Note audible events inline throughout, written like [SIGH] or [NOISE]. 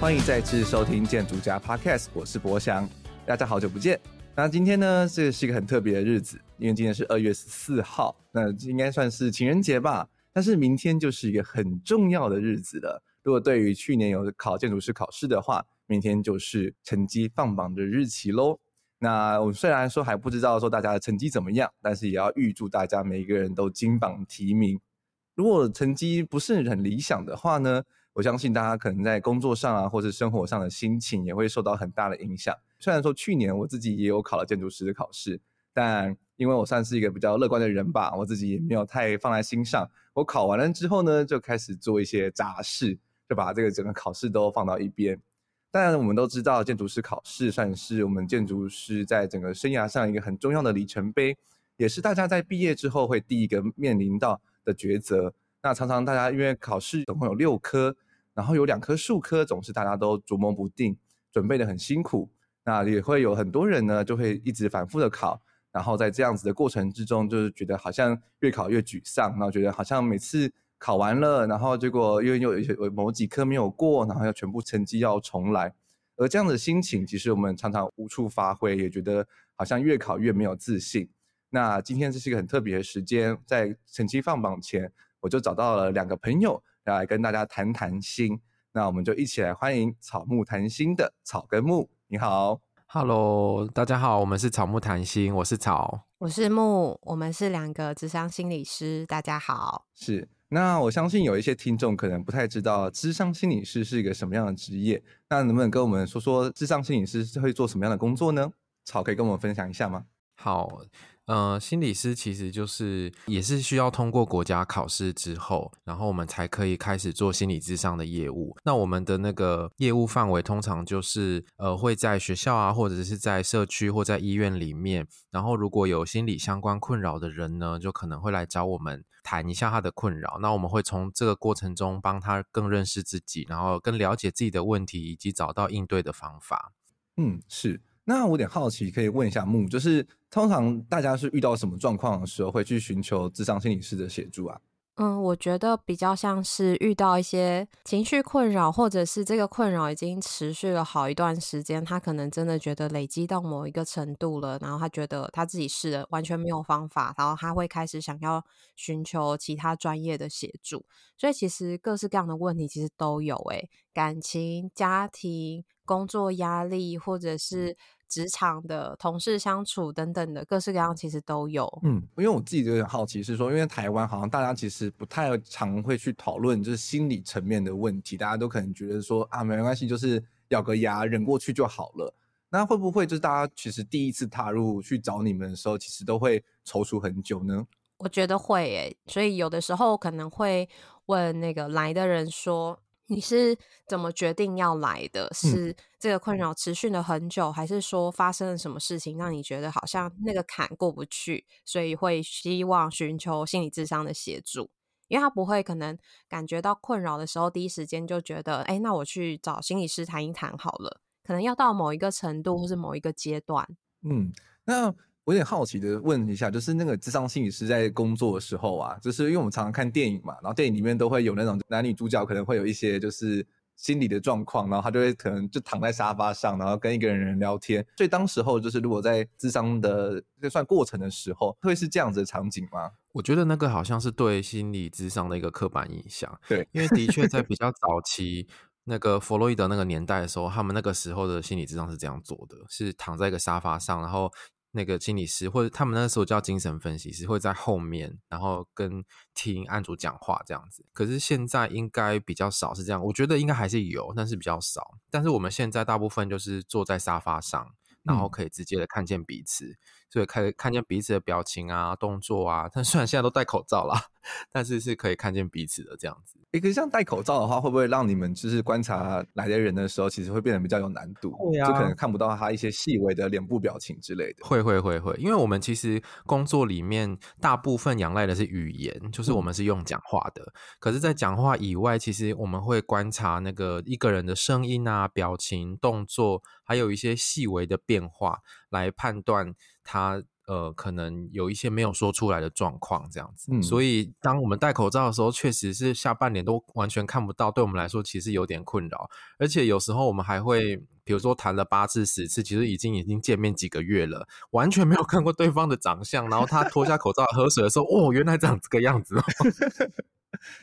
欢迎再次收听建筑家 Podcast，我是博翔，大家好久不见。那今天呢，这是一个很特别的日子，因为今天是二月十四号，那应该算是情人节吧。但是明天就是一个很重要的日子了。如果对于去年有考建筑师考试的话，明天就是成绩放榜的日期喽。那我们虽然说还不知道说大家的成绩怎么样，但是也要预祝大家每一个人都金榜题名。如果成绩不是很理想的话呢，我相信大家可能在工作上啊，或是生活上的心情也会受到很大的影响。虽然说去年我自己也有考了建筑师的考试，但因为我算是一个比较乐观的人吧，我自己也没有太放在心上。我考完了之后呢，就开始做一些杂事，就把这个整个考试都放到一边。当然，我们都知道建筑师考试算是我们建筑师在整个生涯上一个很重要的里程碑，也是大家在毕业之后会第一个面临到的抉择。那常常大家因为考试总共有六科，然后有两棵树科，总是大家都琢磨不定，准备的很辛苦。那也会有很多人呢，就会一直反复的考，然后在这样子的过程之中，就是觉得好像越考越沮丧，然后觉得好像每次。考完了，然后结果又又有一些某几科没有过，然后要全部成绩要重来，而这样的心情，其实我们常常无处发挥，也觉得好像越考越没有自信。那今天这是一个很特别的时间，在成绩放榜前，我就找到了两个朋友要来跟大家谈谈心。那我们就一起来欢迎草木谈心的草根木。你好，Hello，大家好，我们是草木谈心，我是草，我是木，我们是两个智商心理师。大家好，是。那我相信有一些听众可能不太知道，智商心理师是一个什么样的职业。那能不能跟我们说说，智商心理师是会做什么样的工作呢？草可以跟我们分享一下吗？好。呃，心理师其实就是也是需要通过国家考试之后，然后我们才可以开始做心理咨商的业务。那我们的那个业务范围通常就是呃会在学校啊，或者是在社区或在医院里面。然后如果有心理相关困扰的人呢，就可能会来找我们谈一下他的困扰。那我们会从这个过程中帮他更认识自己，然后更了解自己的问题，以及找到应对的方法。嗯，是。那我有点好奇，可以问一下木，就是通常大家是遇到什么状况的时候会去寻求智商心理师的协助啊？嗯，我觉得比较像是遇到一些情绪困扰，或者是这个困扰已经持续了好一段时间，他可能真的觉得累积到某一个程度了，然后他觉得他自己试了完全没有方法，然后他会开始想要寻求其他专业的协助。所以其实各式各样的问题其实都有，诶，感情、家庭、工作压力，或者是。职场的同事相处等等的各式各样，其实都有。嗯，因为我自己就有点好奇，是说，因为台湾好像大家其实不太常会去讨论，就是心理层面的问题，大家都可能觉得说啊，没关系，就是咬个牙忍过去就好了。那会不会就是大家其实第一次踏入去找你们的时候，其实都会踌躇很久呢？我觉得会诶，所以有的时候可能会问那个来的人说。你是怎么决定要来的？是这个困扰持续了很久，还是说发生了什么事情让你觉得好像那个坎过不去，所以会希望寻求心理智商的协助？因为他不会可能感觉到困扰的时候，第一时间就觉得，哎，那我去找心理师谈一谈好了。可能要到某一个程度或是某一个阶段。嗯，那。我有点好奇的问一下，就是那个智商心理师在工作的时候啊，就是因为我们常常看电影嘛，然后电影里面都会有那种男女主角可能会有一些就是心理的状况，然后他就会可能就躺在沙发上，然后跟一个人聊天。所以当时候就是如果在智商的这算过程的时候，会是这样子的场景吗？我觉得那个好像是对心理智商的一个刻板印象。对，因为的确在比较早期那个弗洛伊德那个年代的时候，他们那个时候的心理智商是这样做的，是躺在一个沙发上，然后。那个心理师或者他们那时候叫精神分析师，会在后面，然后跟听案主讲话这样子。可是现在应该比较少是这样，我觉得应该还是有，但是比较少。但是我们现在大部分就是坐在沙发上，然后可以直接的看见彼此，嗯、所以看看见彼此的表情啊、动作啊。但虽然现在都戴口罩啦，[LAUGHS] 但是是可以看见彼此的这样子。哎，可是像戴口罩的话，会不会让你们就是观察来的人的时候，其实会变得比较有难度？会啊，就可能看不到他一些细微的脸部表情之类的。会会会会，因为我们其实工作里面大部分仰赖的是语言，就是我们是用讲话的。嗯、可是，在讲话以外，其实我们会观察那个一个人的声音啊、表情、动作，还有一些细微的变化，来判断他。呃，可能有一些没有说出来的状况，这样子。嗯，所以当我们戴口罩的时候，确实是下半年都完全看不到，对我们来说其实有点困扰。而且有时候我们还会，比如说谈了八次、十次，其实已经已经见面几个月了，完全没有看过对方的长相。然后他脱下口罩喝水的时候，哦，原来长这个样子。[LAUGHS]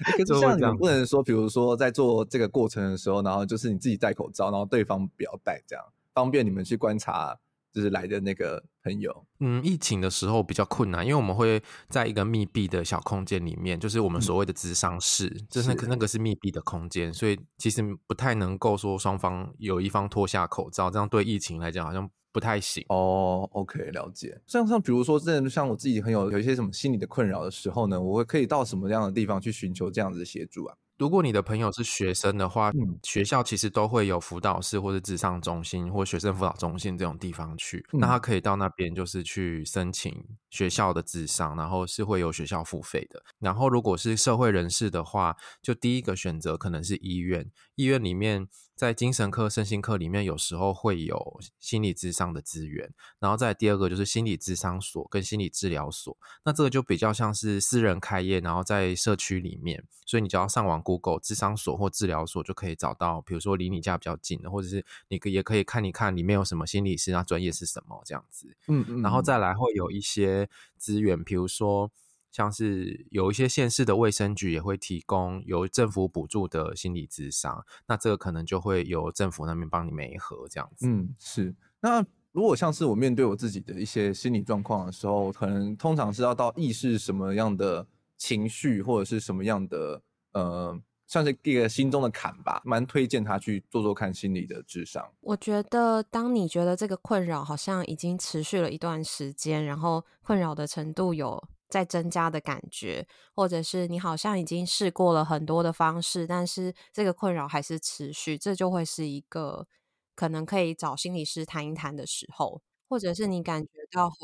可是这样你不能说，比如说在做这个过程的时候，然后就是你自己戴口罩，然后对方不要戴，这样方便你们去观察。就是来的那个朋友，嗯，疫情的时候比较困难，因为我们会在一个密闭的小空间里面，就是我们所谓的咨商室，嗯、就是那个那个是密闭的空间，所以其实不太能够说双方有一方脱下口罩，这样对疫情来讲好像不太行。哦，OK，了解。像像比如说，真的像我自己很有有一些什么心理的困扰的时候呢，我会可以到什么样的地方去寻求这样子的协助啊？如果你的朋友是学生的话，嗯、学校其实都会有辅导室或者智商中心或学生辅导中心这种地方去，嗯、那他可以到那边就是去申请学校的智商，然后是会有学校付费的。然后如果是社会人士的话，就第一个选择可能是医院，医院里面。在精神科、身心科里面，有时候会有心理智商的资源，然后再第二个就是心理智商所跟心理治疗所。那这个就比较像是私人开业，然后在社区里面，所以你只要上网 Google 智商所或治疗所，就可以找到，比如说离你家比较近的，或者是你可也可以看一看里面有什么心理师啊，专业是什么这样子。嗯嗯，然后再来会有一些资源，比如说。像是有一些县市的卫生局也会提供由政府补助的心理咨商，那这个可能就会由政府那边帮你媒合这样子。嗯，是。那如果像是我面对我自己的一些心理状况的时候，可能通常是要到意识什么样的情绪，或者是什么样的呃，算是一个心中的坎吧，蛮推荐他去做做看心理的咨商。我觉得，当你觉得这个困扰好像已经持续了一段时间，然后困扰的程度有。在增加的感觉，或者是你好像已经试过了很多的方式，但是这个困扰还是持续，这就会是一个可能可以找心理师谈一谈的时候，或者是你感觉到很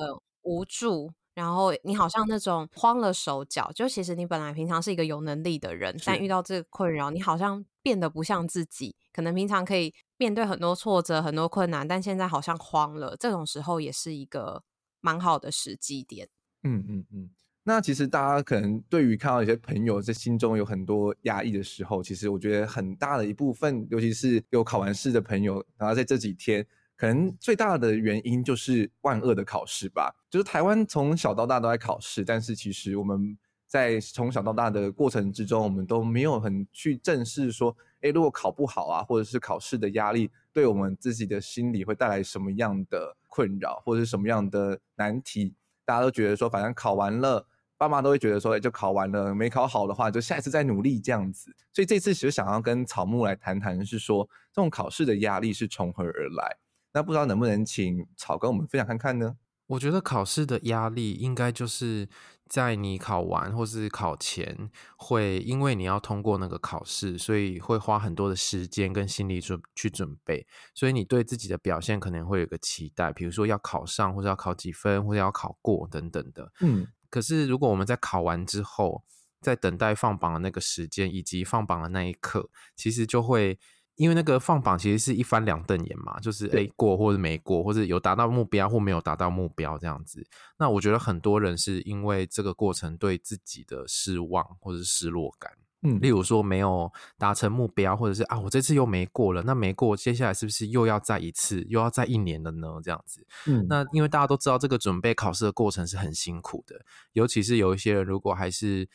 无助，然后你好像那种慌了手脚，就其实你本来平常是一个有能力的人，但遇到这个困扰，你好像变得不像自己，可能平常可以面对很多挫折、很多困难，但现在好像慌了，这种时候也是一个蛮好的时机点。嗯嗯嗯，那其实大家可能对于看到一些朋友在心中有很多压抑的时候，其实我觉得很大的一部分，尤其是有考完试的朋友，然后在这几天，可能最大的原因就是万恶的考试吧。就是台湾从小到大都在考试，但是其实我们在从小到大的过程之中，我们都没有很去正视说，哎，如果考不好啊，或者是考试的压力，对我们自己的心理会带来什么样的困扰，或者是什么样的难题。大家都觉得说，反正考完了，爸妈都会觉得说，就考完了，没考好的话，就下一次再努力这样子。所以这次其实想要跟草木来谈谈，是说这种考试的压力是从何而来？那不知道能不能请草跟我们分享看看呢？我觉得考试的压力应该就是在你考完或是考前，会因为你要通过那个考试，所以会花很多的时间跟心力准去准备，所以你对自己的表现可能会有个期待，比如说要考上或者要考几分或者要考过等等的。嗯，可是如果我们在考完之后，在等待放榜的那个时间以及放榜的那一刻，其实就会。因为那个放榜其实是一翻两瞪眼嘛，就是诶过或者没过，或者有达到目标或没有达到目标这样子。那我觉得很多人是因为这个过程对自己的失望或者是失落感，嗯，例如说没有达成目标，或者是啊我这次又没过了，那没过接下来是不是又要再一次，又要再一年了呢？这样子，嗯，那因为大家都知道这个准备考试的过程是很辛苦的，尤其是有一些人如果还是。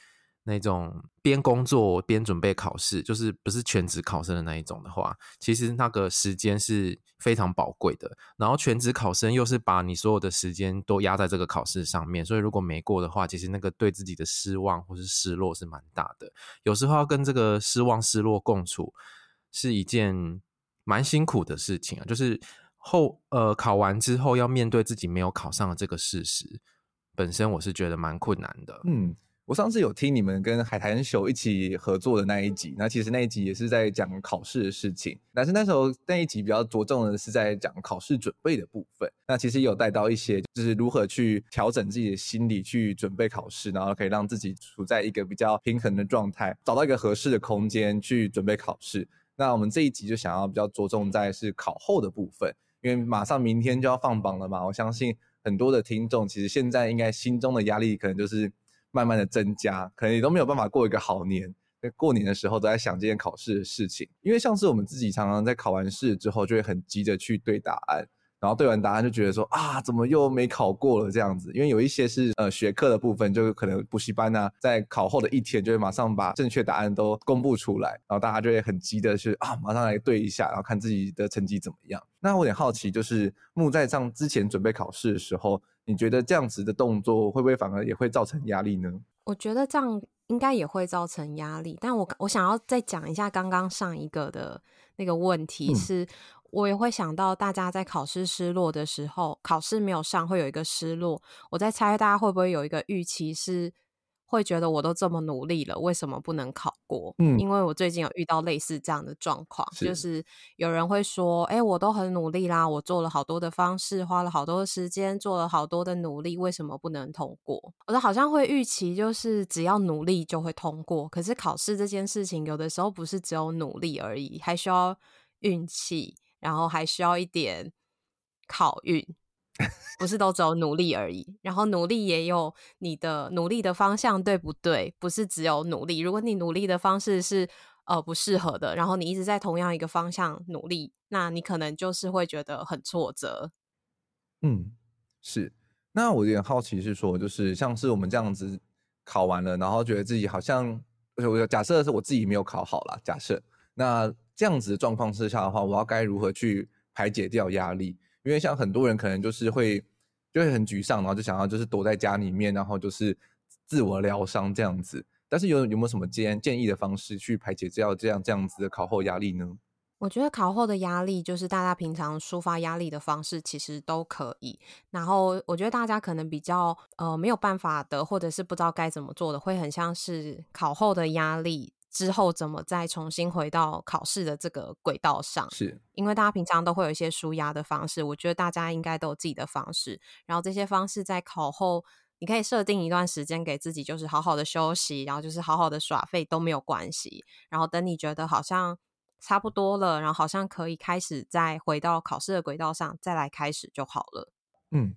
那种边工作边准备考试，就是不是全职考生的那一种的话，其实那个时间是非常宝贵的。然后全职考生又是把你所有的时间都压在这个考试上面，所以如果没过的话，其实那个对自己的失望或是失落是蛮大的。有时候要跟这个失望失落共处，是一件蛮辛苦的事情啊。就是后呃考完之后要面对自己没有考上的这个事实，本身我是觉得蛮困难的。嗯。我上次有听你们跟海苔秀一起合作的那一集，那其实那一集也是在讲考试的事情，但是那时候那一集比较着重的是在讲考试准备的部分。那其实有带到一些，就是如何去调整自己的心理去准备考试，然后可以让自己处在一个比较平衡的状态，找到一个合适的空间去准备考试。那我们这一集就想要比较着重在是考后的部分，因为马上明天就要放榜了嘛，我相信很多的听众其实现在应该心中的压力可能就是。慢慢的增加，可能你都没有办法过一个好年。在过年的时候都在想这件考试的事情，因为像是我们自己常常在考完试之后，就会很急着去对答案，然后对完答案就觉得说啊，怎么又没考过了这样子？因为有一些是呃学科的部分，就可能补习班啊，在考后的一天就会马上把正确答案都公布出来，然后大家就会很急的去啊，马上来对一下，然后看自己的成绩怎么样。那我有点好奇，就是木在上之前准备考试的时候。你觉得这样子的动作会不会反而也会造成压力呢？我觉得这样应该也会造成压力，但我我想要再讲一下刚刚上一个的那个问题是，是、嗯、我也会想到大家在考试失落的时候，考试没有上会有一个失落，我在猜大家会不会有一个预期是。会觉得我都这么努力了，为什么不能考过？嗯，因为我最近有遇到类似这样的状况，是就是有人会说：“哎，我都很努力啦，我做了好多的方式，花了好多的时间，做了好多的努力，为什么不能通过？”我都好像会预期，就是只要努力就会通过。可是考试这件事情，有的时候不是只有努力而已，还需要运气，然后还需要一点考运。[LAUGHS] 不是都只有努力而已，然后努力也有你的努力的方向，对不对？不是只有努力。如果你努力的方式是呃不适合的，然后你一直在同样一个方向努力，那你可能就是会觉得很挫折。嗯，是。那我有点好奇是说，就是像是我们这样子考完了，然后觉得自己好像，我假设是我自己没有考好啦，假设那这样子的状况之下的话，我要该如何去排解掉压力？因为像很多人可能就是会就会很沮丧，然后就想要就是躲在家里面，然后就是自我疗伤这样子。但是有有没有什么建建议的方式去排解掉这样这样子的考后压力呢？我觉得考后的压力就是大家平常抒发压力的方式其实都可以。然后我觉得大家可能比较呃没有办法的，或者是不知道该怎么做的，会很像是考后的压力。之后怎么再重新回到考试的这个轨道上？是因为大家平常都会有一些舒压的方式，我觉得大家应该都有自己的方式。然后这些方式在考后，你可以设定一段时间给自己，就是好好的休息，然后就是好好的耍废都没有关系。然后等你觉得好像差不多了，然后好像可以开始再回到考试的轨道上，再来开始就好了。嗯。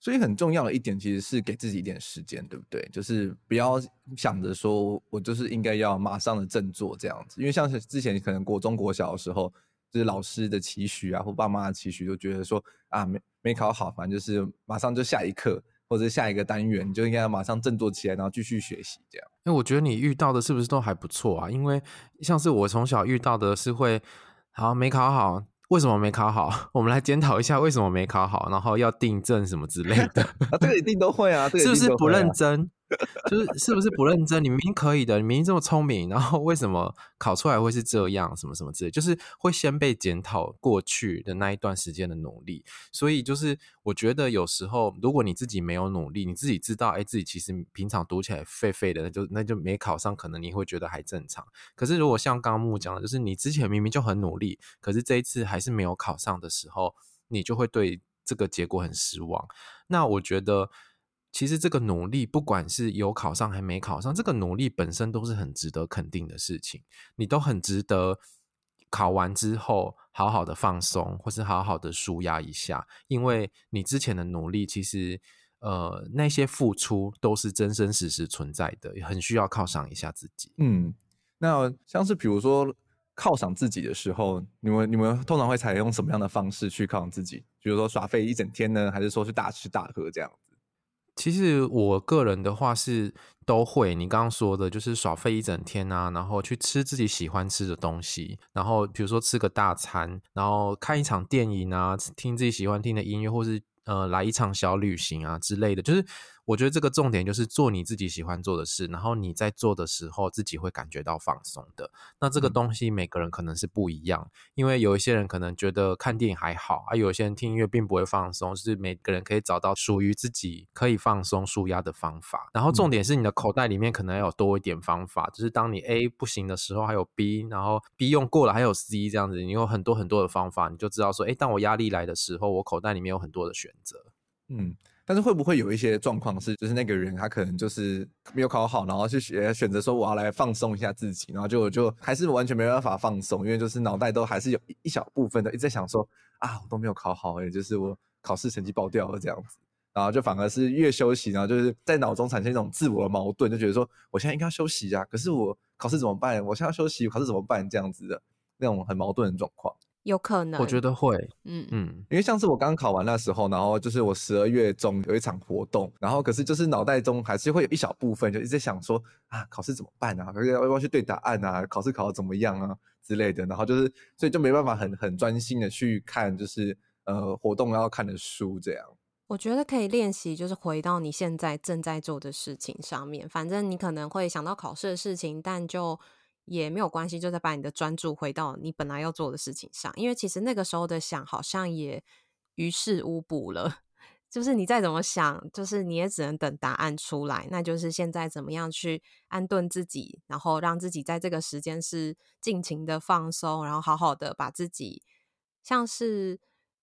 所以很重要的一点，其实是给自己一点时间，对不对？就是不要想着说我就是应该要马上的振作这样子，因为像是之前可能国中国小的时候，就是老师的期许啊，或爸妈的期许，就觉得说啊，没没考好，反正就是马上就下一课或者下一个单元，你就应该马上振作起来，然后继续学习这样。那我觉得你遇到的是不是都还不错啊？因为像是我从小遇到的是会，好，没考好。为什么没考好？[LAUGHS] 我们来检讨一下为什么没考好，然后要订正什么之类的。[LAUGHS] 啊，这个一定都会啊，这个、是不是不认真？就是是不是不认真？你明明可以的，你明明这么聪明，然后为什么考出来会是这样？什么什么之类，就是会先被检讨过去的那一段时间的努力。所以就是我觉得有时候，如果你自己没有努力，你自己知道，哎，自己其实平常读起来废废的，那就那就没考上，可能你会觉得还正常。可是如果像刚刚木讲的，就是你之前明明就很努力，可是这一次还是没有考上的时候，你就会对这个结果很失望。那我觉得。其实这个努力，不管是有考上还没考上，这个努力本身都是很值得肯定的事情。你都很值得考完之后好好的放松，或是好好的舒压一下，因为你之前的努力，其实呃那些付出都是真真实实存在的，也很需要犒赏一下自己。嗯，那像是比如说犒赏自己的时候，你们你们通常会采用什么样的方式去犒赏自己？比如说耍废一整天呢，还是说去大吃大喝这样？其实我个人的话是都会，你刚刚说的就是耍废一整天啊，然后去吃自己喜欢吃的东西，然后比如说吃个大餐，然后看一场电影啊，听自己喜欢听的音乐，或是呃来一场小旅行啊之类的。就是我觉得这个重点就是做你自己喜欢做的事，然后你在做的时候自己会感觉到放松的。那这个东西每个人可能是不一样，因为有一些人可能觉得看电影还好啊，有些人听音乐并不会放松，就是每个人可以找到属于自己可以放松舒压的方法。然后重点是你的口袋里面可能要有多一点方法，就是当你 A 不行的时候还有 B，然后 B 用过了还有 C 这样子，你有很多很多的方法，你就知道说，哎，当我压力来的时候，我口袋里面有很多的选择。嗯，但是会不会有一些状况是，就是那个人他可能就是没有考好，然后去选选择说我要来放松一下自己，然后就就还是完全没办法放松，因为就是脑袋都还是有一一小部分的一直在想说啊，我都没有考好，诶，就是我考试成绩爆掉了这样子，然后就反而是越休息，然后就是在脑中产生一种自我的矛盾，就觉得说我现在应该要休息啊，可是我考试怎么办？我现在要休息，考试怎么办？这样子的那种很矛盾的状况。有可能，我觉得会，嗯嗯，因为像是我刚考完那时候，然后就是我十二月中有一场活动，然后可是就是脑袋中还是会有一小部分就一直想说啊，考试怎么办啊？要不要去对答案啊？考试考得怎么样啊之类的，然后就是所以就没办法很很专心的去看，就是呃活动要看的书这样。我觉得可以练习，就是回到你现在正在做的事情上面，反正你可能会想到考试的事情，但就。也没有关系，就再把你的专注回到你本来要做的事情上，因为其实那个时候的想好像也于事无补了。[LAUGHS] 就是你再怎么想，就是你也只能等答案出来。那就是现在怎么样去安顿自己，然后让自己在这个时间是尽情的放松，然后好好的把自己像是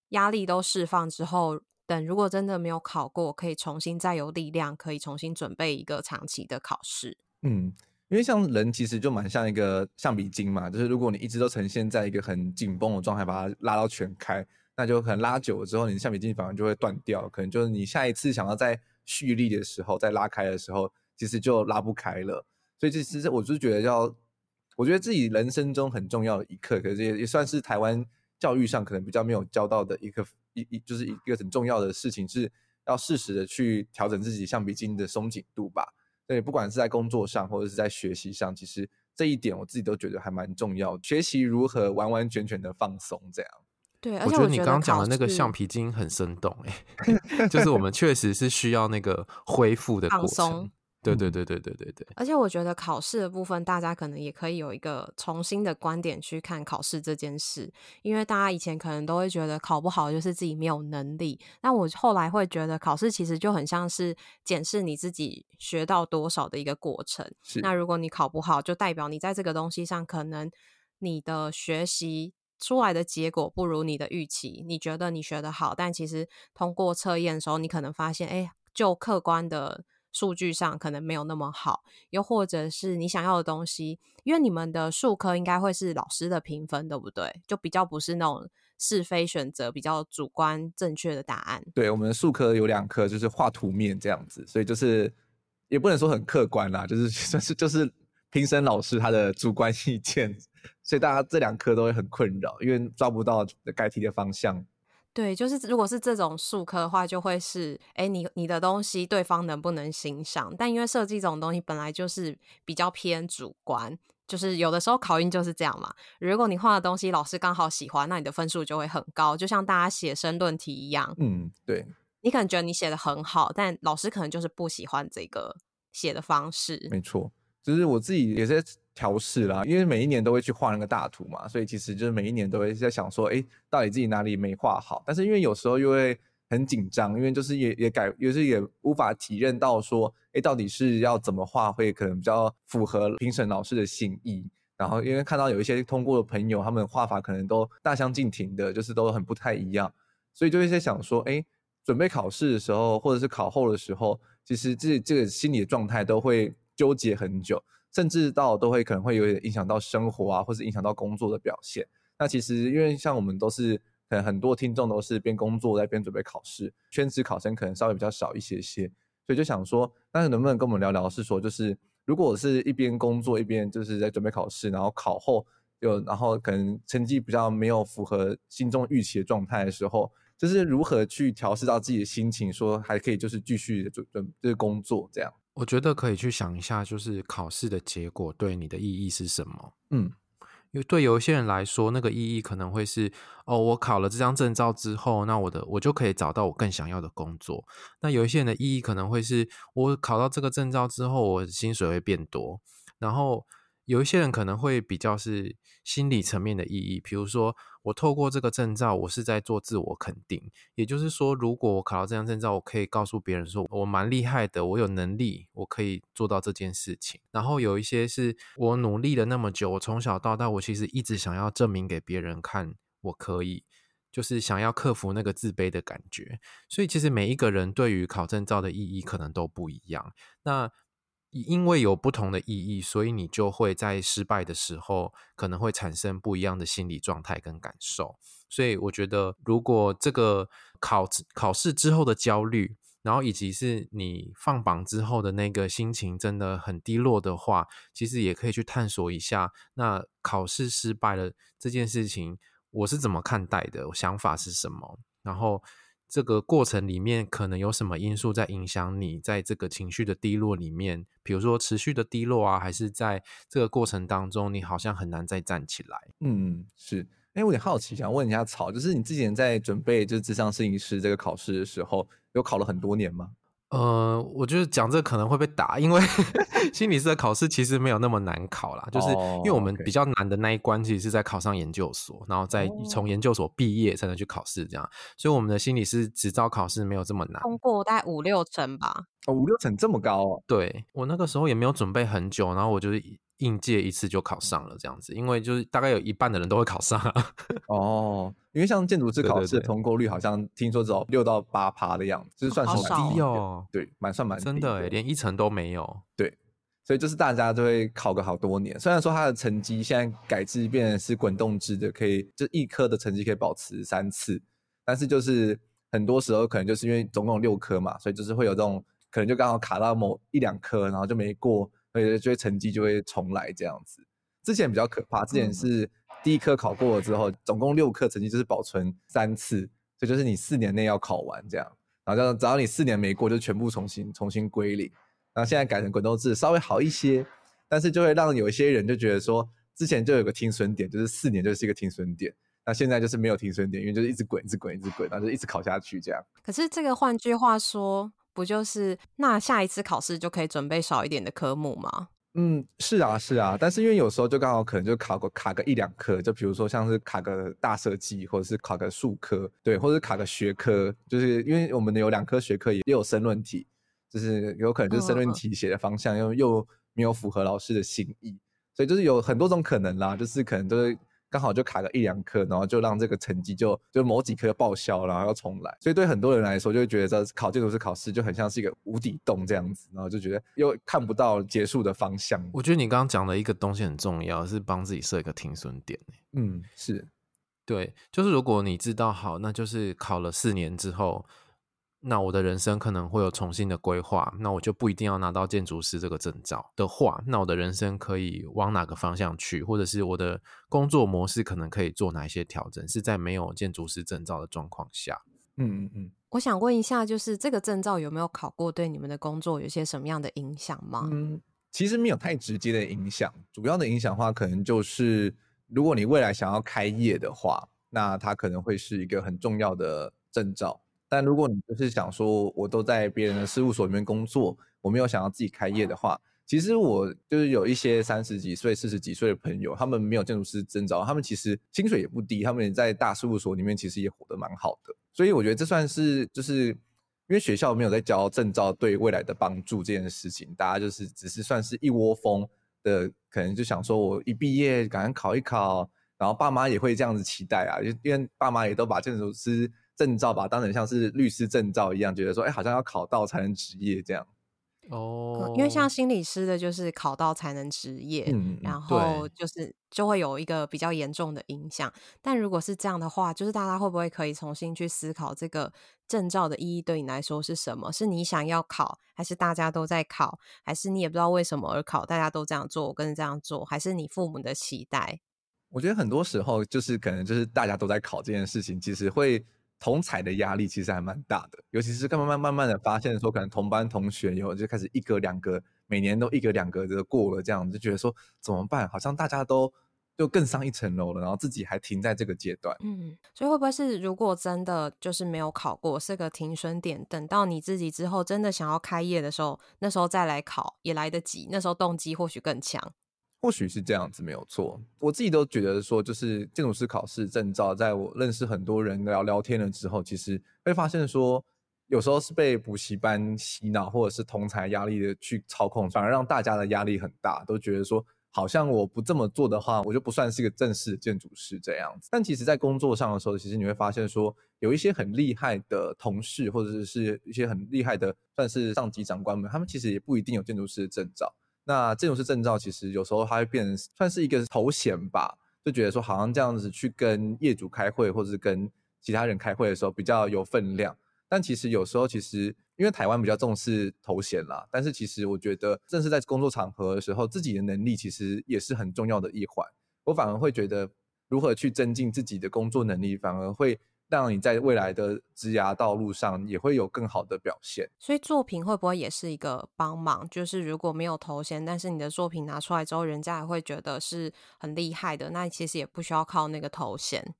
压力都释放之后，等如果真的没有考过，可以重新再有力量，可以重新准备一个长期的考试。嗯。因为像人其实就蛮像一个橡皮筋嘛，就是如果你一直都呈现在一个很紧绷的状态，把它拉到全开，那就可能拉久了之后，你的橡皮筋反而就会断掉，可能就是你下一次想要再蓄力的时候，再拉开的时候，其实就拉不开了。所以这其实我就觉得要，我觉得自己人生中很重要的一课，可是也也算是台湾教育上可能比较没有教到的一个一一就是一个很重要的事情，是要适时的去调整自己橡皮筋的松紧度吧。对，不管是在工作上或者是在学习上，其实这一点我自己都觉得还蛮重要。学习如何完完全全的放松，这样。对，我觉得你刚刚讲的那个橡皮筋很生动，哎，[LAUGHS] 就是我们确实是需要那个恢复的过程。对对对对对对对，而且我觉得考试的部分，大家可能也可以有一个重新的观点去看考试这件事，因为大家以前可能都会觉得考不好就是自己没有能力，那我后来会觉得考试其实就很像是检视你自己学到多少的一个过程。那如果你考不好，就代表你在这个东西上可能你的学习出来的结果不如你的预期，你觉得你学得好，但其实通过测验的时候，你可能发现，哎，就客观的。数据上可能没有那么好，又或者是你想要的东西，因为你们的术科应该会是老师的评分，对不对？就比较不是那种是非选择，比较主观正确的答案。对，我们的术科有两科，就是画图面这样子，所以就是也不能说很客观啦，就是 [LAUGHS] 算是就是评审老师他的主观意见，所以大家这两科都会很困扰，因为抓不到该题的方向。对，就是如果是这种术科的话，就会是，哎，你你的东西对方能不能欣赏？但因为设计这种东西本来就是比较偏主观，就是有的时候考运就是这样嘛。如果你画的东西老师刚好喜欢，那你的分数就会很高，就像大家写申论题一样。嗯，对。你可能觉得你写的很好，但老师可能就是不喜欢这个写的方式。没错，就是我自己也是。调试啦，因为每一年都会去画那个大图嘛，所以其实就是每一年都会在想说，哎，到底自己哪里没画好？但是因为有时候又会很紧张，因为就是也也改，有时也无法体认到说，哎，到底是要怎么画会可能比较符合评审老师的心意。然后因为看到有一些通过的朋友，他们画法可能都大相径庭的，就是都很不太一样，所以就会在想说，哎，准备考试的时候，或者是考后的时候，其实这这个心理的状态都会纠结很久。甚至到都会可能会有点影响到生活啊，或是影响到工作的表现。那其实因为像我们都是可能很多听众都是边工作在边准备考试，全职考生可能稍微比较少一些些，所以就想说，那能不能跟我们聊聊？是说就是如果我是一边工作一边就是在准备考试，然后考后又然后可能成绩比较没有符合心中预期的状态的时候，就是如何去调试到自己的心情，说还可以就是继续准准就是工作这样。我觉得可以去想一下，就是考试的结果对你的意义是什么？嗯，因为对有一些人来说，那个意义可能会是哦，我考了这张证照之后，那我的我就可以找到我更想要的工作。那有一些人的意义可能会是我考到这个证照之后，我薪水会变多。然后有一些人可能会比较是心理层面的意义，比如说我透过这个证照，我是在做自我肯定。也就是说，如果我考到这张证照，我可以告诉别人说我蛮厉害的，我有能力，我可以做到这件事情。然后有一些是我努力了那么久，我从小到大，我其实一直想要证明给别人看，我可以，就是想要克服那个自卑的感觉。所以其实每一个人对于考证照的意义可能都不一样。那因为有不同的意义，所以你就会在失败的时候可能会产生不一样的心理状态跟感受。所以我觉得，如果这个考考试之后的焦虑，然后以及是你放榜之后的那个心情真的很低落的话，其实也可以去探索一下，那考试失败了这件事情，我是怎么看待的？我想法是什么？然后。这个过程里面可能有什么因素在影响你，在这个情绪的低落里面，比如说持续的低落啊，还是在这个过程当中，你好像很难再站起来。嗯，是。哎，我有点好奇，想问一下草，就是你之前在准备就是智商摄影师这个考试的时候，有考了很多年吗？呃，我觉得讲这可能会被打，因为 [LAUGHS] 心理师的考试其实没有那么难考啦，就是因为我们比较难的那一关，其实是在考上研究所，然后再从研究所毕业才能去考试，这样，所以我们的心理师执照考试没有这么难，通过大概五六成吧。哦，五六成这么高哦？对，我那个时候也没有准备很久，然后我就是应届一次就考上了，这样子，因为就是大概有一半的人都会考上。[LAUGHS] 哦。因为像建筑师考试通过率好像听说只有六到八趴的样子，就是算是蛮低哦。对，蛮算蛮低的，真的，连一层都没有。对，所以就是大家都会考个好多年。虽然说他的成绩现在改制变成是滚动制的，可以就一科的成绩可以保持三次，但是就是很多时候可能就是因为总共有六科嘛，所以就是会有这种可能就刚好卡到某一两科，然后就没过，所以就会成绩就会重来这样子。之前比较可怕，之前是。嗯第一科考过了之后，总共六科成绩就是保存三次，这就是你四年内要考完这样。然后只要你四年没过，就全部重新重新归零。然后现在改成滚动制，稍微好一些，但是就会让有一些人就觉得说，之前就有个停损点，就是四年就是一个停损点。那现在就是没有停损点，因为就是一直滚，一直滚，一直滚，然后就一直考下去这样。可是这个换句话说，不就是那下一次考试就可以准备少一点的科目吗？嗯，是啊，是啊，但是因为有时候就刚好可能就考个卡个一两科，就比如说像是卡个大设计，或者是考个数科，对，或者是卡个学科，就是因为我们的有两科学科也也有申论题，就是有可能就是申论题写的方向又又没有符合老师的心意，所以就是有很多种可能啦，就是可能都是。刚好就卡个一两科，然后就让这个成绩就就某几科报销，然后要重来。所以对很多人来说，就会觉得这考建筑师考试就很像是一个无底洞这样子，然后就觉得又看不到结束的方向。我觉得你刚刚讲的一个东西很重要，是帮自己设一个停损点。嗯，是对，就是如果你知道好，那就是考了四年之后。那我的人生可能会有重新的规划，那我就不一定要拿到建筑师这个证照的话，那我的人生可以往哪个方向去，或者是我的工作模式可能可以做哪一些调整，是在没有建筑师证照的状况下。嗯嗯嗯。我想问一下，就是这个证照有没有考过，对你们的工作有些什么样的影响吗？嗯，其实没有太直接的影响，主要的影响的话，可能就是如果你未来想要开业的话，那它可能会是一个很重要的证照。但如果你就是想说，我都在别人的事务所里面工作，我没有想要自己开业的话，其实我就是有一些三十几岁、四十几岁的朋友，他们没有建筑师证照，他们其实薪水也不低，他们也在大事务所里面其实也活得蛮好的。所以我觉得这算是就是因为学校没有在教证照对未来的帮助这件事情，大家就是只是算是一窝蜂的，可能就想说我一毕业赶快考一考，然后爸妈也会这样子期待啊，因为爸妈也都把建筑师。证照吧，当成像是律师证照一样，觉得说，哎，好像要考到才能执业这样。哦，因为像心理师的，就是考到才能执业，嗯，然后就是就会有一个比较严重的影响。但如果是这样的话，就是大家会不会可以重新去思考这个证照的意义对你来说是什么？是你想要考，还是大家都在考，还是你也不知道为什么而考，大家都这样做，我跟着这样做，还是你父母的期待？我觉得很多时候就是可能就是大家都在考这件事情，其实会。同侪的压力其实还蛮大的，尤其是慢慢慢慢的发现说，可能同班同学以后就开始一个两个，每年都一个两个的过了，这样就觉得说怎么办？好像大家都就更上一层楼了，然后自己还停在这个阶段。嗯，所以会不会是如果真的就是没有考过，是个停损点，等到你自己之后真的想要开业的时候，那时候再来考也来得及，那时候动机或许更强。或许是这样子，没有错。我自己都觉得说，就是建筑师考试证照，在我认识很多人聊聊天了之后，其实会发现说，有时候是被补习班洗脑，或者是同侪压力的去操控，反而让大家的压力很大，都觉得说，好像我不这么做的话，我就不算是一个正式的建筑师这样子。但其实，在工作上的时候，其实你会发现说，有一些很厉害的同事，或者是一些很厉害的，算是上级长官们，他们其实也不一定有建筑师的证照。那建筑师证照其实有时候它会变成算是一个头衔吧，就觉得说好像这样子去跟业主开会或者是跟其他人开会的时候比较有分量。但其实有时候其实因为台湾比较重视头衔啦，但是其实我觉得正是在工作场合的时候，自己的能力其实也是很重要的一环。我反而会觉得如何去增进自己的工作能力，反而会。让你在未来的职涯道路上也会有更好的表现，所以作品会不会也是一个帮忙？就是如果没有头衔，但是你的作品拿出来之后，人家也会觉得是很厉害的，那其实也不需要靠那个头衔。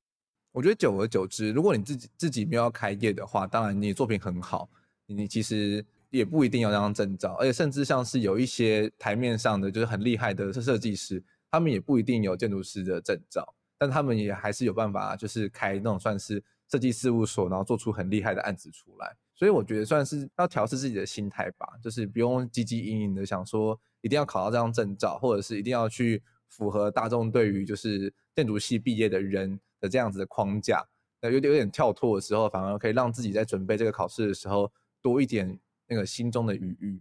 我觉得久而久之，如果你自己自己没有要开业的话，当然你作品很好，你其实也不一定要那张证照，而且甚至像是有一些台面上的就是很厉害的设计师，他们也不一定有建筑师的证照，但他们也还是有办法，就是开那种算是。设计事务所，然后做出很厉害的案子出来，所以我觉得算是要调试自己的心态吧，就是不用汲汲营营的想说一定要考到这张证照，或者是一定要去符合大众对于就是建筑系毕业的人的这样子的框架，那有点有点跳脱的时候，反而可以让自己在准备这个考试的时候多一点那个心中的余裕。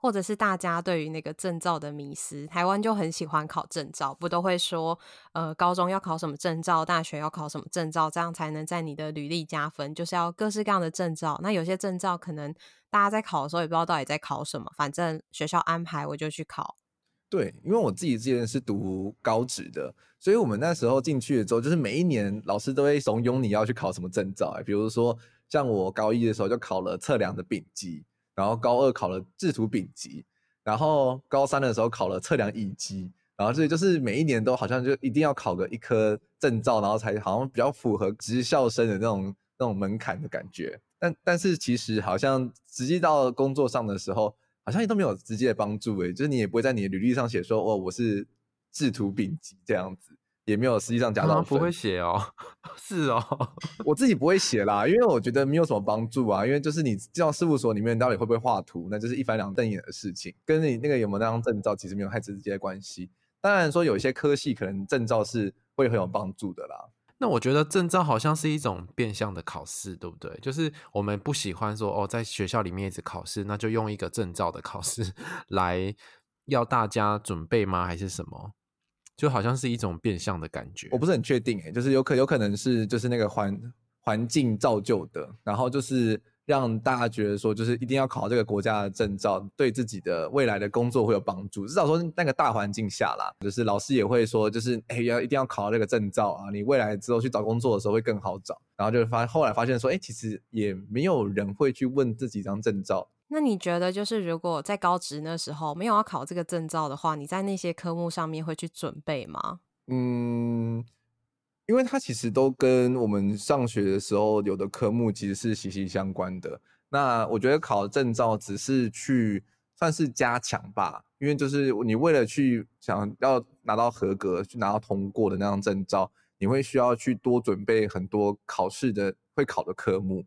或者是大家对于那个证照的迷思，台湾就很喜欢考证照，不都会说，呃，高中要考什么证照，大学要考什么证照，这样才能在你的履历加分，就是要各式各样的证照。那有些证照可能大家在考的时候也不知道到底在考什么，反正学校安排我就去考。对，因为我自己之前是读高职的，所以我们那时候进去的时候，就是每一年老师都会怂恿你要去考什么证照，比如说像我高一的时候就考了测量的丙级。然后高二考了制图丙级，然后高三的时候考了测量乙级，然后所以就是每一年都好像就一定要考个一科证照，然后才好像比较符合职校生的那种那种门槛的感觉。但但是其实好像实际到工作上的时候，好像也都没有直接的帮助诶，就是你也不会在你的履历上写说哦，我是制图丙级这样子。也没有实际上加到分，不会写哦，[LAUGHS] 是哦，我自己不会写啦，因为我觉得没有什么帮助啊。因为就是你进到事务所里面，到底会不会画图，那就是一翻两瞪眼的事情，跟你那个有没有那张证照其实没有太直接的关系。当然说有一些科系可能证照是会很有帮助的啦。那我觉得证照好像是一种变相的考试，对不对？就是我们不喜欢说哦，在学校里面一直考试，那就用一个证照的考试 [LAUGHS] 来要大家准备吗？还是什么？就好像是一种变相的感觉，我不是很确定诶，就是有可有可能是就是那个环环境造就的，然后就是让大家觉得说，就是一定要考这个国家的证照，对自己的未来的工作会有帮助。至少说那个大环境下啦，就是老师也会说，就是哎要一定要考到这个证照啊，你未来之后去找工作的时候会更好找。然后就发后来发现说，哎，其实也没有人会去问这几张证照。那你觉得，就是如果在高职那时候没有要考这个证照的话，你在那些科目上面会去准备吗？嗯，因为它其实都跟我们上学的时候有的科目其实是息息相关的。那我觉得考证照只是去算是加强吧，因为就是你为了去想要拿到合格、去拿到通过的那张证照，你会需要去多准备很多考试的会考的科目。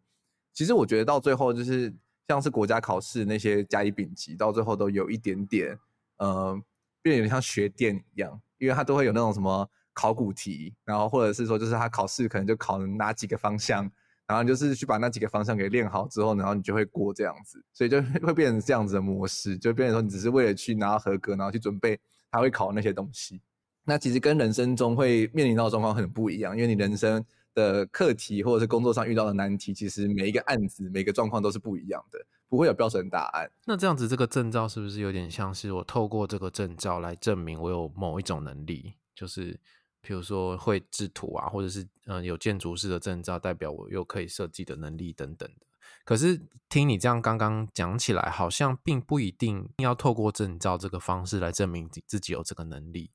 其实我觉得到最后就是。像是国家考试那些甲乙丙级，到最后都有一点点，呃，变得有点像学电一样，因为它都会有那种什么考古题，然后或者是说，就是他考试可能就考哪几个方向，然后就是去把那几个方向给练好之后，然后你就会过这样子，所以就会变成这样子的模式，就变成说你只是为了去拿合格，然后去准备他会考那些东西。那其实跟人生中会面临到的状况很不一样，因为你人生。的课题或者是工作上遇到的难题，其实每一个案子、每个状况都是不一样的，不会有标准答案。那这样子，这个证照是不是有点像是我透过这个证照来证明我有某一种能力？就是比如说会制图啊，或者是嗯、呃、有建筑师的证照，代表我又可以设计的能力等等的。可是听你这样刚刚讲起来，好像并不一定要透过证照这个方式来证明自己有这个能力。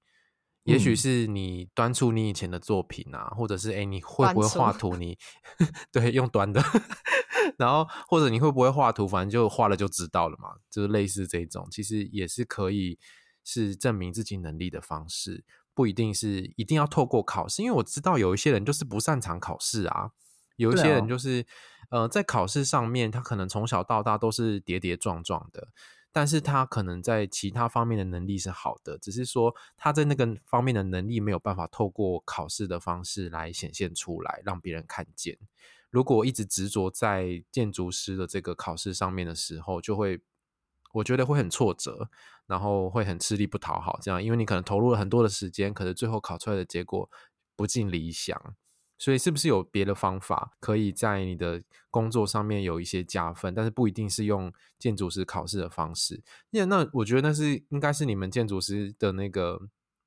也许是你端出你以前的作品啊，或者是哎，你会不会画图？你 [LAUGHS] 对，用端的，[LAUGHS] 然后或者你会不会画图？反正就画了就知道了嘛，就是类似这种，其实也是可以是证明自己能力的方式，不一定是一定要透过考试。因为我知道有一些人就是不擅长考试啊，有一些人就是、哦、呃，在考试上面他可能从小到大都是跌跌撞撞的。但是他可能在其他方面的能力是好的，只是说他在那个方面的能力没有办法透过考试的方式来显现出来，让别人看见。如果一直执着在建筑师的这个考试上面的时候，就会我觉得会很挫折，然后会很吃力不讨好。这样，因为你可能投入了很多的时间，可是最后考出来的结果不尽理想。所以，是不是有别的方法可以在你的工作上面有一些加分？但是不一定是用建筑师考试的方式。那那我觉得那是应该是你们建筑师的那个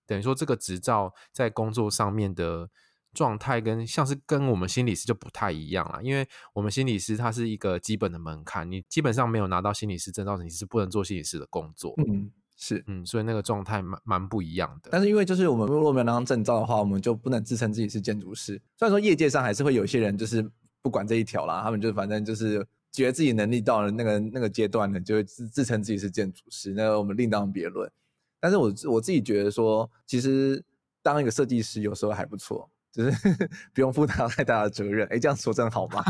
等于说这个执照在工作上面的状态，跟像是跟我们心理师就不太一样了。因为我们心理师他是一个基本的门槛，你基本上没有拿到心理师证照，你是不能做心理师的工作。嗯。是，嗯，所以那个状态蛮蛮不一样的。但是因为就是我们如果没有拿到证照的话，我们就不能自称自己是建筑师。虽然说业界上还是会有一些人就是不管这一条啦，他们就反正就是觉得自己能力到了那个那个阶段呢，就会自自称自己是建筑师。那我们另当别论。但是我我自己觉得说，其实当一个设计师有时候还不错，就是 [LAUGHS] 不用负担太大的责任。哎，这样说真好吗？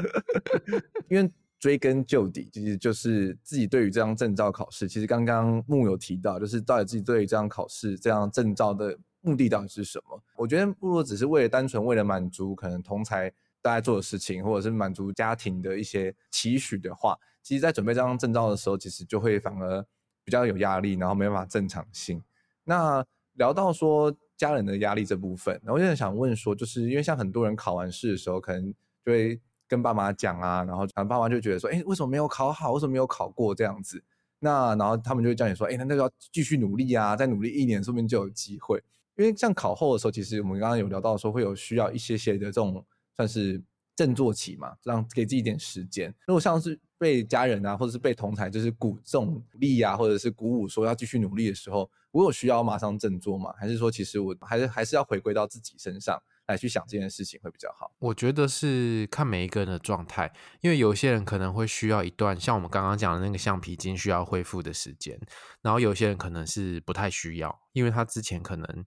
[LAUGHS] [LAUGHS] 因为。追根究底，其实就是自己对于这张证照考试。其实刚刚木有提到，就是到底自己对于这张考试、这张证照的目的到底是什么？我觉得，如果只是为了单纯为了满足可能同才大家做的事情，或者是满足家庭的一些期许的话，其实在准备这张证照的时候，其实就会反而比较有压力，然后没办法正常性。那聊到说家人的压力这部分，然后我就想问说，就是因为像很多人考完试的时候，可能就会。跟爸妈讲啊，然后爸妈就觉得说，哎，为什么没有考好？为什么没有考过这样子？那然后他们就会叫你说，哎，那那个要继续努力啊，再努力一年，说不定就有机会。因为像考后的时候，其实我们刚刚有聊到说，会有需要一些些的这种算是振作期嘛，让给自己一点时间。如果像是被家人啊，或者是被同侪就是鼓这种鼓励啊，或者是鼓舞说要继续努力的时候，我有需要马上振作吗？还是说其实我还是还是要回归到自己身上？来去想这件事情会比较好。我觉得是看每一个人的状态，因为有些人可能会需要一段像我们刚刚讲的那个橡皮筋需要恢复的时间，然后有些人可能是不太需要，因为他之前可能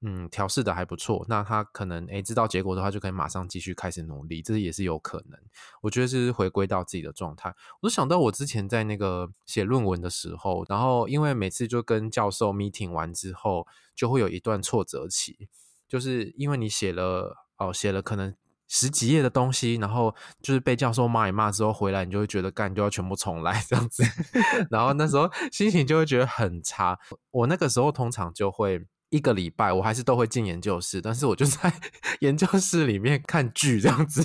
嗯调试的还不错，那他可能诶知道结果的话就可以马上继续开始努力，这也是有可能。我觉得是回归到自己的状态。我就想到我之前在那个写论文的时候，然后因为每次就跟教授 meeting 完之后，就会有一段挫折期。就是因为你写了哦，写了可能十几页的东西，然后就是被教授骂一骂之后回来，你就会觉得干就要全部重来这样子，[LAUGHS] 然后那时候心情就会觉得很差。我那个时候通常就会一个礼拜，我还是都会进研究室，但是我就在 [LAUGHS] 研究室里面看剧这样子，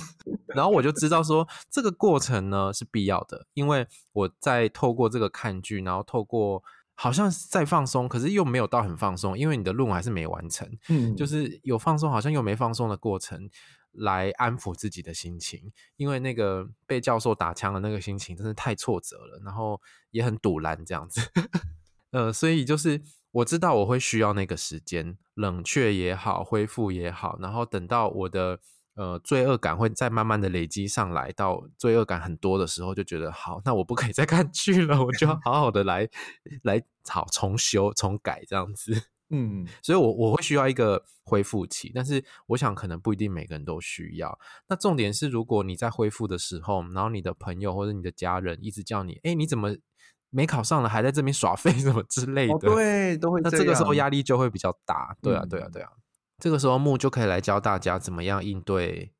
然后我就知道说这个过程呢是必要的，因为我在透过这个看剧，然后透过。好像在放松，可是又没有到很放松，因为你的论文还是没完成。嗯，就是有放松，好像又没放松的过程，来安抚自己的心情。因为那个被教授打枪的那个心情真的太挫折了，然后也很堵然这样子。[LAUGHS] 呃，所以就是我知道我会需要那个时间，冷却也好，恢复也好，然后等到我的。呃，罪恶感会再慢慢的累积上来，到罪恶感很多的时候，就觉得好，那我不可以再看剧了，我就要好好的来来好重修重改这样子。嗯，所以我我会需要一个恢复期，但是我想可能不一定每个人都需要。那重点是，如果你在恢复的时候，然后你的朋友或者你的家人一直叫你，哎，你怎么没考上了，还在这边耍废什么之类的？哦、对，都会。那这个时候压力就会比较大。对啊，对啊，对啊。这个时候木就可以来教大家怎么样应对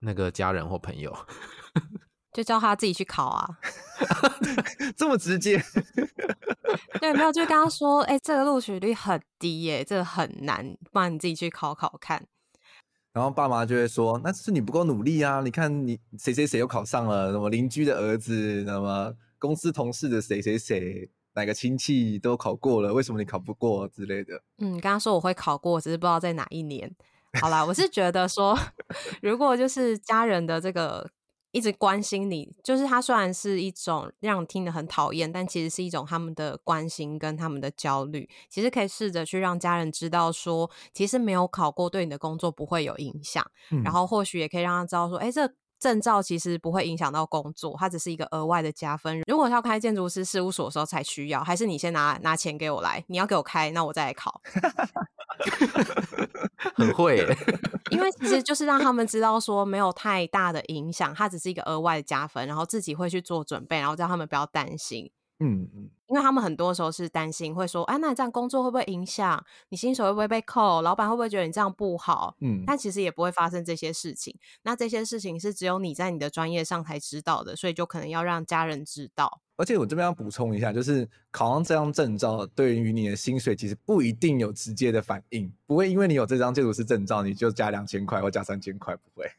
那个家人或朋友，[LAUGHS] 就叫他自己去考啊，[LAUGHS] 这么直接？[LAUGHS] 对，没有就跟他说，哎、欸，这个录取率很低耶，这个很难，不然你自己去考考看。然后爸妈就会说，那是你不够努力啊！你看你谁谁谁又考上了，什么邻居的儿子，什么公司同事的谁谁谁。哪个亲戚都考过了，为什么你考不过之类的？嗯，刚刚说我会考过，只是不知道在哪一年。好啦，我是觉得说，[LAUGHS] 如果就是家人的这个一直关心你，就是他虽然是一种让你听得很讨厌，但其实是一种他们的关心跟他们的焦虑。其实可以试着去让家人知道说，其实没有考过对你的工作不会有影响。嗯、然后或许也可以让他知道说，哎，这证照其实不会影响到工作，它只是一个额外的加分。如果要开建筑师事务所的时候才需要，还是你先拿拿钱给我来，你要给我开，那我再来考。[LAUGHS] [LAUGHS] 很会耶，因为其实就是让他们知道说没有太大的影响，它只是一个额外的加分，然后自己会去做准备，然后叫他们不要担心。嗯嗯，因为他们很多时候是担心会说，哎，那你这样工作会不会影响？你薪水会不会被扣？老板会不会觉得你这样不好？嗯，但其实也不会发生这些事情。那这些事情是只有你在你的专业上才知道的，所以就可能要让家人知道。而且我这边要补充一下，就是考上这张证照，对于你的薪水其实不一定有直接的反应，不会因为你有这张建筑师证照，你就加两千块或加三千块，不会。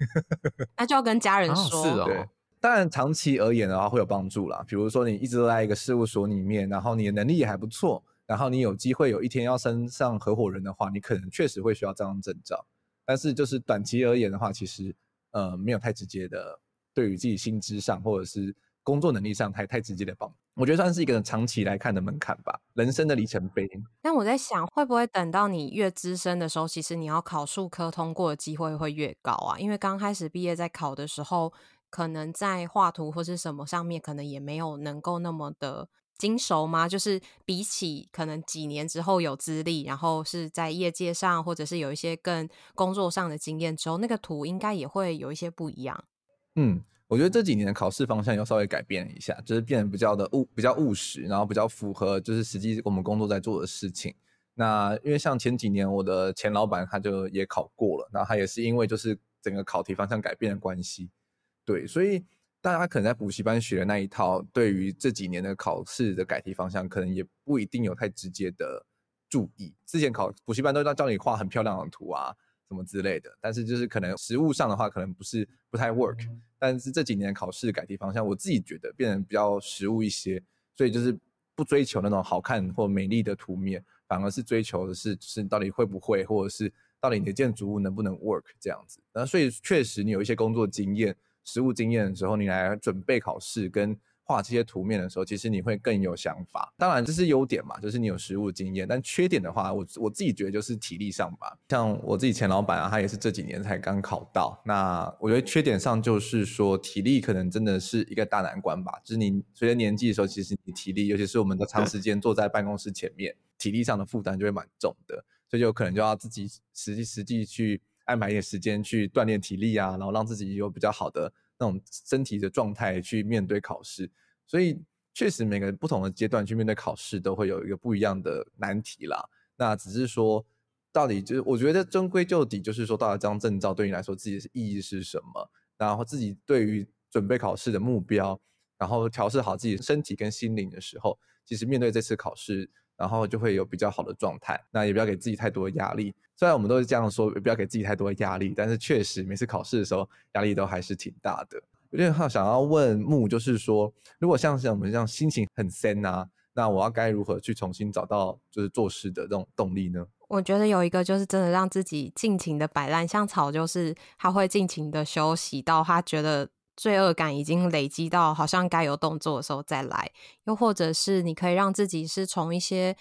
那就要跟家人 [LAUGHS] 说。哦，是哦。当然长期而言的话会有帮助啦。比如说你一直都在一个事务所里面，然后你的能力也还不错，然后你有机会有一天要升上合伙人的话，你可能确实会需要这张证照。但是就是短期而言的话，其实呃没有太直接的对于自己薪资上或者是。工作能力上太太直接的帮，我觉得算是一个长期来看的门槛吧，人生的里程碑。但我在想，会不会等到你越资深的时候，其实你要考数科通过的机会会越高啊？因为刚开始毕业在考的时候，可能在画图或是什么上面，可能也没有能够那么的精熟吗？就是比起可能几年之后有资历，然后是在业界上或者是有一些更工作上的经验之后，那个图应该也会有一些不一样。嗯。我觉得这几年的考试方向又稍微改变了一下，就是变得比较的务比较务实，然后比较符合就是实际我们工作在做的事情。那因为像前几年我的前老板他就也考过了，然后他也是因为就是整个考题方向改变的关系，对，所以大家可能在补习班学的那一套，对于这几年的考试的改题方向，可能也不一定有太直接的注意。之前考补习班都要教你画很漂亮的图啊。什么之类的，但是就是可能实物上的话，可能不是不太 work。但是这几年考试改题方向，我自己觉得变得比较实物一些，所以就是不追求那种好看或美丽的图面，反而是追求的是是到底会不会，或者是到底你的建筑物能不能 work 这样子。那所以确实你有一些工作经验、实物经验的时候，你来准备考试跟。画这些图面的时候，其实你会更有想法。当然这是优点嘛，就是你有实物经验。但缺点的话，我我自己觉得就是体力上吧。像我自己前老板啊，他也是这几年才刚考到。那我觉得缺点上就是说体力可能真的是一个大难关吧。就是你随着年纪的时候，其实你体力，尤其是我们都长时间坐在办公室前面，体力上的负担就会蛮重的。所以就可能就要自己实际实际去安排一点时间去锻炼体力啊，然后让自己有比较好的。那种身体的状态去面对考试，所以确实每个不同的阶段去面对考试都会有一个不一样的难题啦。那只是说，到底就是我觉得终归就底就是说，到底这张证照对你来说自己的意义是什么？然后自己对于准备考试的目标，然后调试好自己身体跟心灵的时候，其实面对这次考试。然后就会有比较好的状态，那也不要给自己太多压力。虽然我们都是这样说，不要给自己太多压力，但是确实每次考试的时候压力都还是挺大的。有点好想要问木，就是说，如果像是我们这样心情很森啊，那我要该如何去重新找到就是做事的这种动力呢？我觉得有一个就是真的让自己尽情的摆烂，像草就是他会尽情的休息到他觉得。罪恶感已经累积到好像该有动作的时候再来，又或者是你可以让自己是从一些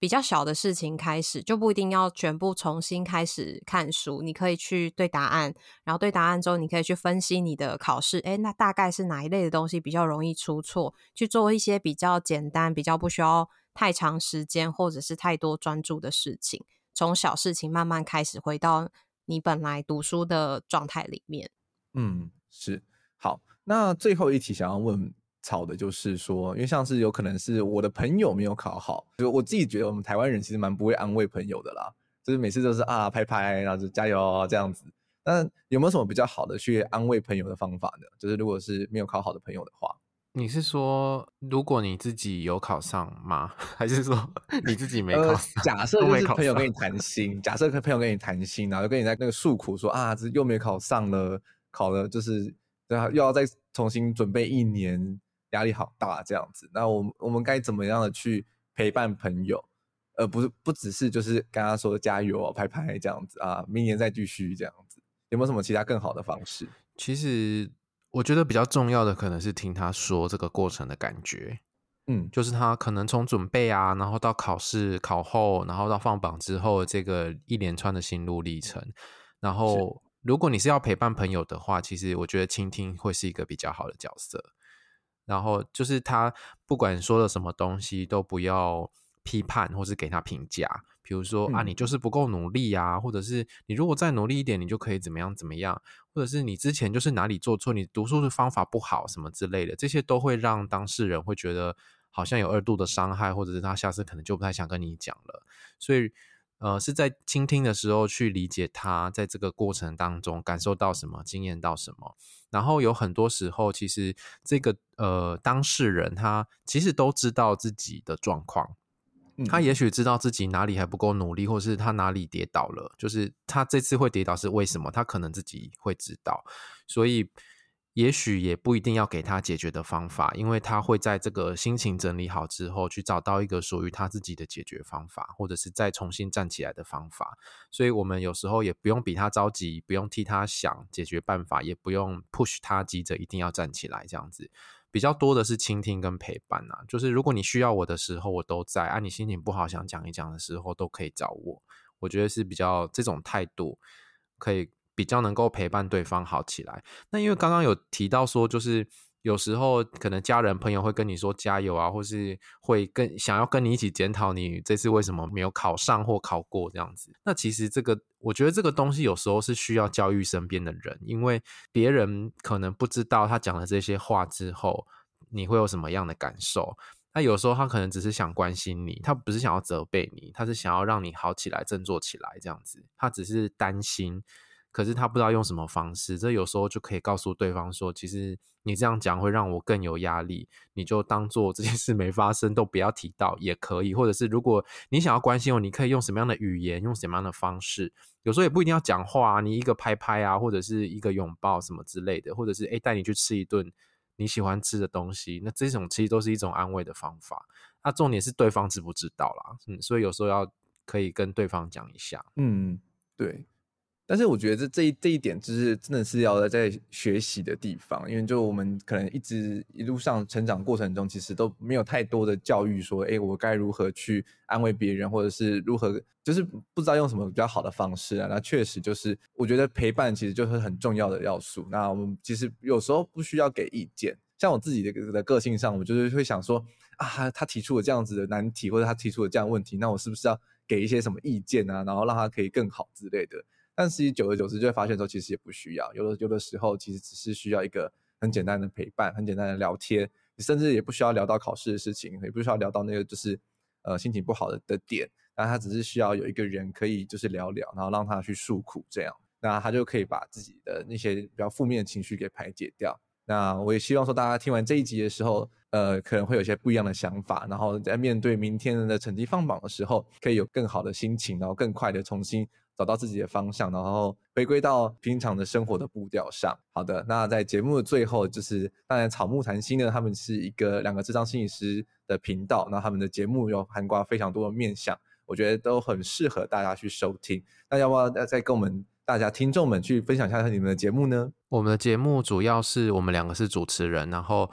比较小的事情开始，就不一定要全部重新开始看书。你可以去对答案，然后对答案之后，你可以去分析你的考试，诶，那大概是哪一类的东西比较容易出错？去做一些比较简单、比较不需要太长时间或者是太多专注的事情，从小事情慢慢开始，回到你本来读书的状态里面。嗯，是。好，那最后一题想要问草的，就是说，因为像是有可能是我的朋友没有考好，就我自己觉得我们台湾人其实蛮不会安慰朋友的啦，就是每次都是啊拍拍，然后就加油这样子。那有没有什么比较好的去安慰朋友的方法呢？就是如果是没有考好的朋友的话，你是说如果你自己有考上吗？[LAUGHS] 还是说 [LAUGHS] 你自己没考上？呃、假设就是朋友跟你谈心，假设朋友跟你谈心，然后跟你在那个诉苦说啊，这又没考上了，考了就是。对啊，又要再重新准备一年，压力好大这样子。那我们我们该怎么样的去陪伴朋友，而不是不只是就是跟他说加油哦，拍拍这样子啊，明年再继续这样子。有没有什么其他更好的方式？其实我觉得比较重要的可能是听他说这个过程的感觉。嗯，就是他可能从准备啊，然后到考试、考后，然后到放榜之后，这个一连串的心路历程。然后，如果你是要陪伴朋友的话，其实我觉得倾听会是一个比较好的角色。然后，就是他不管说了什么东西，都不要批判或是给他评价。比如说啊，你就是不够努力啊，或者是你如果再努力一点，你就可以怎么样怎么样，或者是你之前就是哪里做错，你读书的方法不好什么之类的，这些都会让当事人会觉得。好像有二度的伤害，或者是他下次可能就不太想跟你讲了，所以，呃，是在倾听的时候去理解他在这个过程当中感受到什么，经验到什么，然后有很多时候，其实这个呃当事人他其实都知道自己的状况，他也许知道自己哪里还不够努力，或是他哪里跌倒了，就是他这次会跌倒是为什么，他可能自己会知道，所以。也许也不一定要给他解决的方法，因为他会在这个心情整理好之后，去找到一个属于他自己的解决方法，或者是再重新站起来的方法。所以，我们有时候也不用比他着急，不用替他想解决办法，也不用 push 他急着一定要站起来。这样子比较多的是倾听跟陪伴啊，就是如果你需要我的时候，我都在；啊，你心情不好想讲一讲的时候，都可以找我。我觉得是比较这种态度可以。比较能够陪伴对方好起来。那因为刚刚有提到说，就是有时候可能家人朋友会跟你说加油啊，或是会跟想要跟你一起检讨你这次为什么没有考上或考过这样子。那其实这个我觉得这个东西有时候是需要教育身边的人，因为别人可能不知道他讲了这些话之后你会有什么样的感受。那有时候他可能只是想关心你，他不是想要责备你，他是想要让你好起来、振作起来这样子。他只是担心。可是他不知道用什么方式，这有时候就可以告诉对方说，其实你这样讲会让我更有压力，你就当做这件事没发生，都不要提到也可以。或者是如果你想要关心我，你可以用什么样的语言，用什么样的方式，有时候也不一定要讲话啊，你一个拍拍啊，或者是一个拥抱什么之类的，或者是诶带你去吃一顿你喜欢吃的东西，那这种其实都是一种安慰的方法。那重点是对方知不知道啦，嗯，所以有时候要可以跟对方讲一下，嗯，对。但是我觉得这这一这一点就是真的是要在学习的地方，因为就我们可能一直一路上成长过程中，其实都没有太多的教育说，哎，我该如何去安慰别人，或者是如何就是不知道用什么比较好的方式啊。那确实就是我觉得陪伴其实就是很重要的要素。那我们其实有时候不需要给意见，像我自己的的个性上，我就是会想说啊，他提出了这样子的难题，或者他提出了这样问题，那我是不是要给一些什么意见啊，然后让他可以更好之类的。但是久而久之就会发现说，其实也不需要。有的有的时候，其实只是需要一个很简单的陪伴，很简单的聊天。你甚至也不需要聊到考试的事情，也不需要聊到那个就是呃心情不好的的点。那他只是需要有一个人可以就是聊聊，然后让他去诉苦，这样，那他就可以把自己的那些比较负面的情绪给排解掉。那我也希望说，大家听完这一集的时候，呃，可能会有一些不一样的想法，然后在面对明天的成绩放榜的时候，可以有更好的心情，然后更快的重新。找到自己的方向，然后回归到平常的生活的步调上。好的，那在节目的最后，就是当然草木谈心呢，他们是一个两个智商心理师的频道，那他们的节目有涵盖非常多的面向，我觉得都很适合大家去收听。那要不要再跟我们大家听众们去分享一下你们的节目呢？我们的节目主要是我们两个是主持人，然后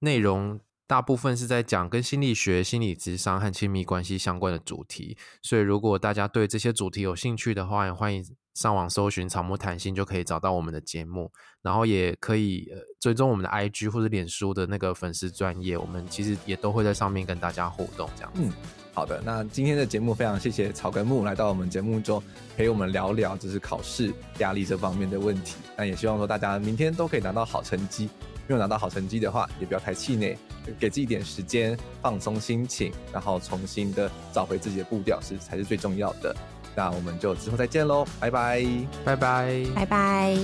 内容。大部分是在讲跟心理学、心理智商和亲密关系相关的主题，所以如果大家对这些主题有兴趣的话，也欢迎上网搜寻“草木谈心”就可以找到我们的节目，然后也可以呃追踪我们的 IG 或者脸书的那个粉丝专业，我们其实也都会在上面跟大家互动这样。嗯，好的，那今天的节目非常谢谢草跟木来到我们节目中陪我们聊聊就是考试压力这方面的问题，那也希望说大家明天都可以拿到好成绩。没有拿到好成绩的话也不要太气馁给自己一点时间放松心情然后重新的找回自己的步调是才是最重要的。那我们就之后再见喽拜拜。拜拜。拜拜。